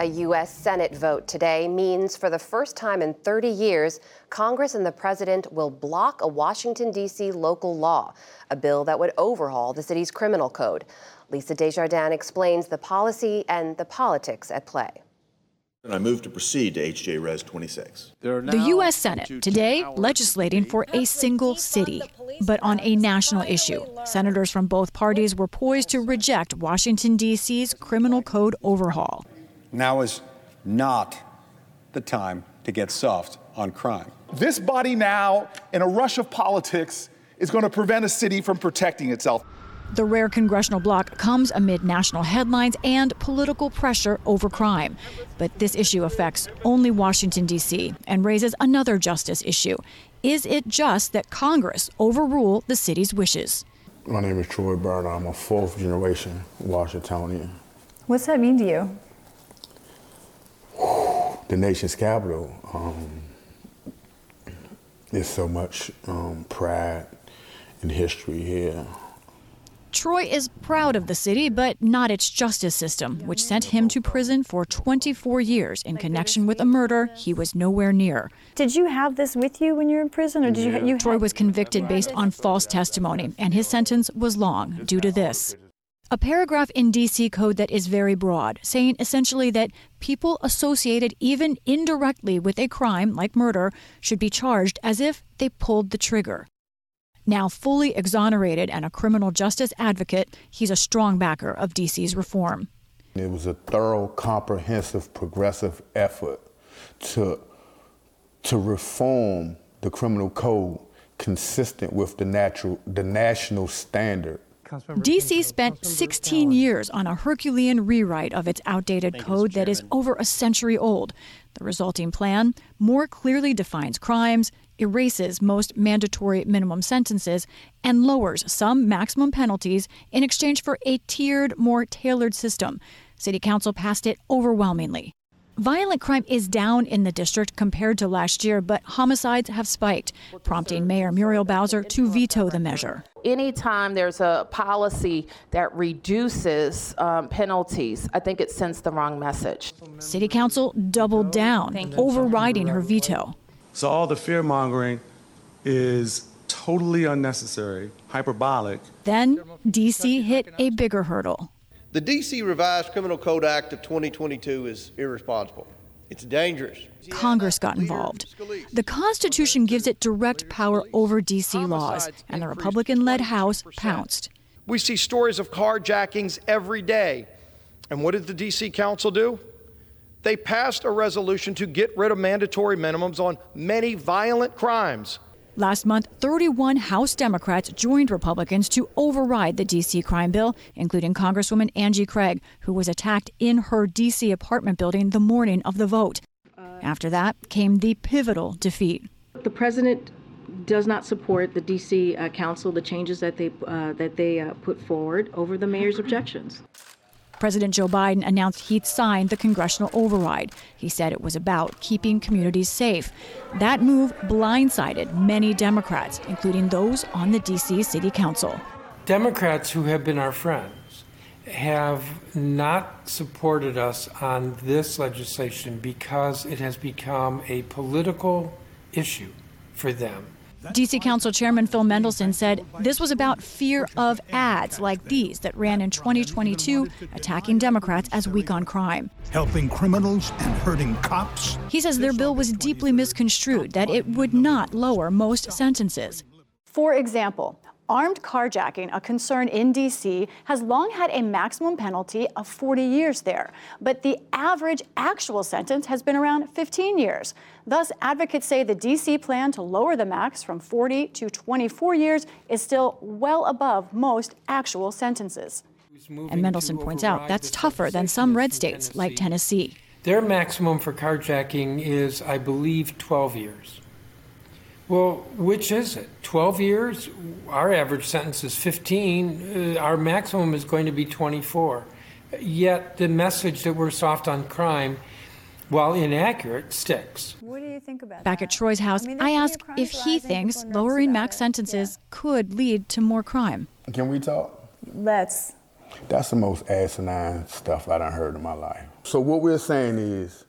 A U.S. Senate vote today means for the first time in 30 years, Congress and the president will block a Washington, D.C. local law, a bill that would overhaul the city's criminal code. Lisa Desjardins explains the policy and the politics at play. And I move to proceed to HJ Res 26. The U.S. Senate today legislating for a single city, but on a national issue. Senators from both parties were poised to reject Washington, D.C.'s criminal code overhaul. Now is not the time to get soft on crime. This body now, in a rush of politics, is going to prevent a city from protecting itself. The rare congressional block comes amid national headlines and political pressure over crime. But this issue affects only Washington, D.C., and raises another justice issue. Is it just that Congress overrule the city's wishes? My name is Troy Burner. I'm a fourth generation Washingtonian. What's that mean to you? The nation's capital. Um, there's so much um, pride and history here. Troy is proud of the city, but not its justice system, which sent him to prison for 24 years in connection with a murder he was nowhere near. Did you have this with you when you were in prison, or did you? you Troy was convicted based on false testimony, and his sentence was long due to this. A paragraph in DC code that is very broad, saying essentially that people associated even indirectly with a crime like murder should be charged as if they pulled the trigger. Now fully exonerated and a criminal justice advocate, he's a strong backer of DC's reform. It was a thorough, comprehensive, progressive effort to, to reform the criminal code consistent with the, natural, the national standard. DC spent 16 years on a Herculean rewrite of its outdated code that is over a century old. The resulting plan more clearly defines crimes, erases most mandatory minimum sentences, and lowers some maximum penalties in exchange for a tiered, more tailored system. City Council passed it overwhelmingly. Violent crime is down in the district compared to last year, but homicides have spiked, prompting Mayor Muriel Bowser to veto the measure. Anytime there's a policy that reduces um, penalties, I think it sends the wrong message. City Council doubled down, overriding her veto. So all the fear mongering is totally unnecessary, hyperbolic. Then DC hit a bigger hurdle. The DC Revised Criminal Code Act of 2022 is irresponsible. It's dangerous. Congress got involved. The Constitution gives it direct power over DC laws, and the Republican led House pounced. We see stories of carjackings every day. And what did the DC Council do? they passed a resolution to get rid of mandatory minimums on many violent crimes. Last month, 31 House Democrats joined Republicans to override the D.C. crime bill, including Congresswoman Angie Craig, who was attacked in her D.C. apartment building the morning of the vote. After that came the pivotal defeat. The president does not support the D.C. Uh, council, the changes that they uh, that they uh, put forward over the mayor's objections. President Joe Biden announced he'd signed the congressional override. He said it was about keeping communities safe. That move blindsided many Democrats, including those on the D.C. City Council. Democrats who have been our friends have not supported us on this legislation because it has become a political issue for them. DC Council Chairman Phil Mendelson said this was about fear of ads like these that ran in 2022 attacking Democrats as weak on crime. Helping criminals and hurting cops. He says their bill was deeply misconstrued, that it would not lower most sentences. For example, Armed carjacking, a concern in D.C., has long had a maximum penalty of 40 years there, but the average actual sentence has been around 15 years. Thus, advocates say the D.C. plan to lower the max from 40 to 24 years is still well above most actual sentences. And Mendelson points out that's tougher than some red states like Tennessee. Their maximum for carjacking is, I believe, 12 years. Well, which is it? 12 years? Our average sentence is 15. Uh, our maximum is going to be 24. Yet the message that we're soft on crime, while inaccurate, sticks. What do you think about Back that? at Troy's house, I, mean, I ask if he thinks lowering max sentences yeah. could lead to more crime. Can we talk? Let's. That's the most asinine stuff I done heard in my life. so what we're saying is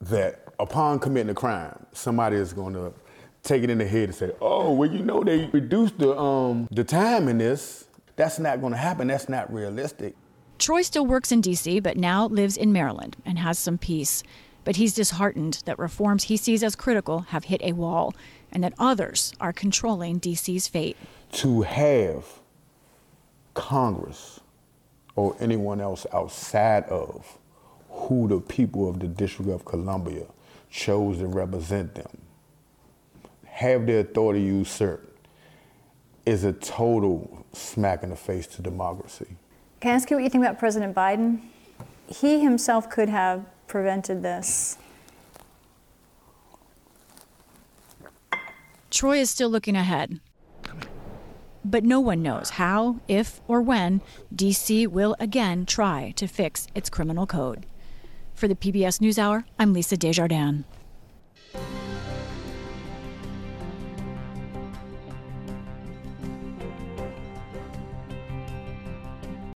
that upon committing a crime, somebody is going to take it in the head and say, "Oh, well, you know they reduced the um the time in this." That's not going to happen. That's not realistic. Troy still works in D.C., but now lives in Maryland and has some peace. But he's disheartened that reforms he sees as critical have hit a wall and that others are controlling D.C.'s fate. To have Congress or anyone else outside of who the people of the District of Columbia chose to represent them have their authority usurped is a total smack in the face to democracy. Can I ask you what you think about President Biden? He himself could have prevented this. Troy is still looking ahead. But no one knows how, if, or when DC will again try to fix its criminal code. For the PBS NewsHour, I'm Lisa Desjardins.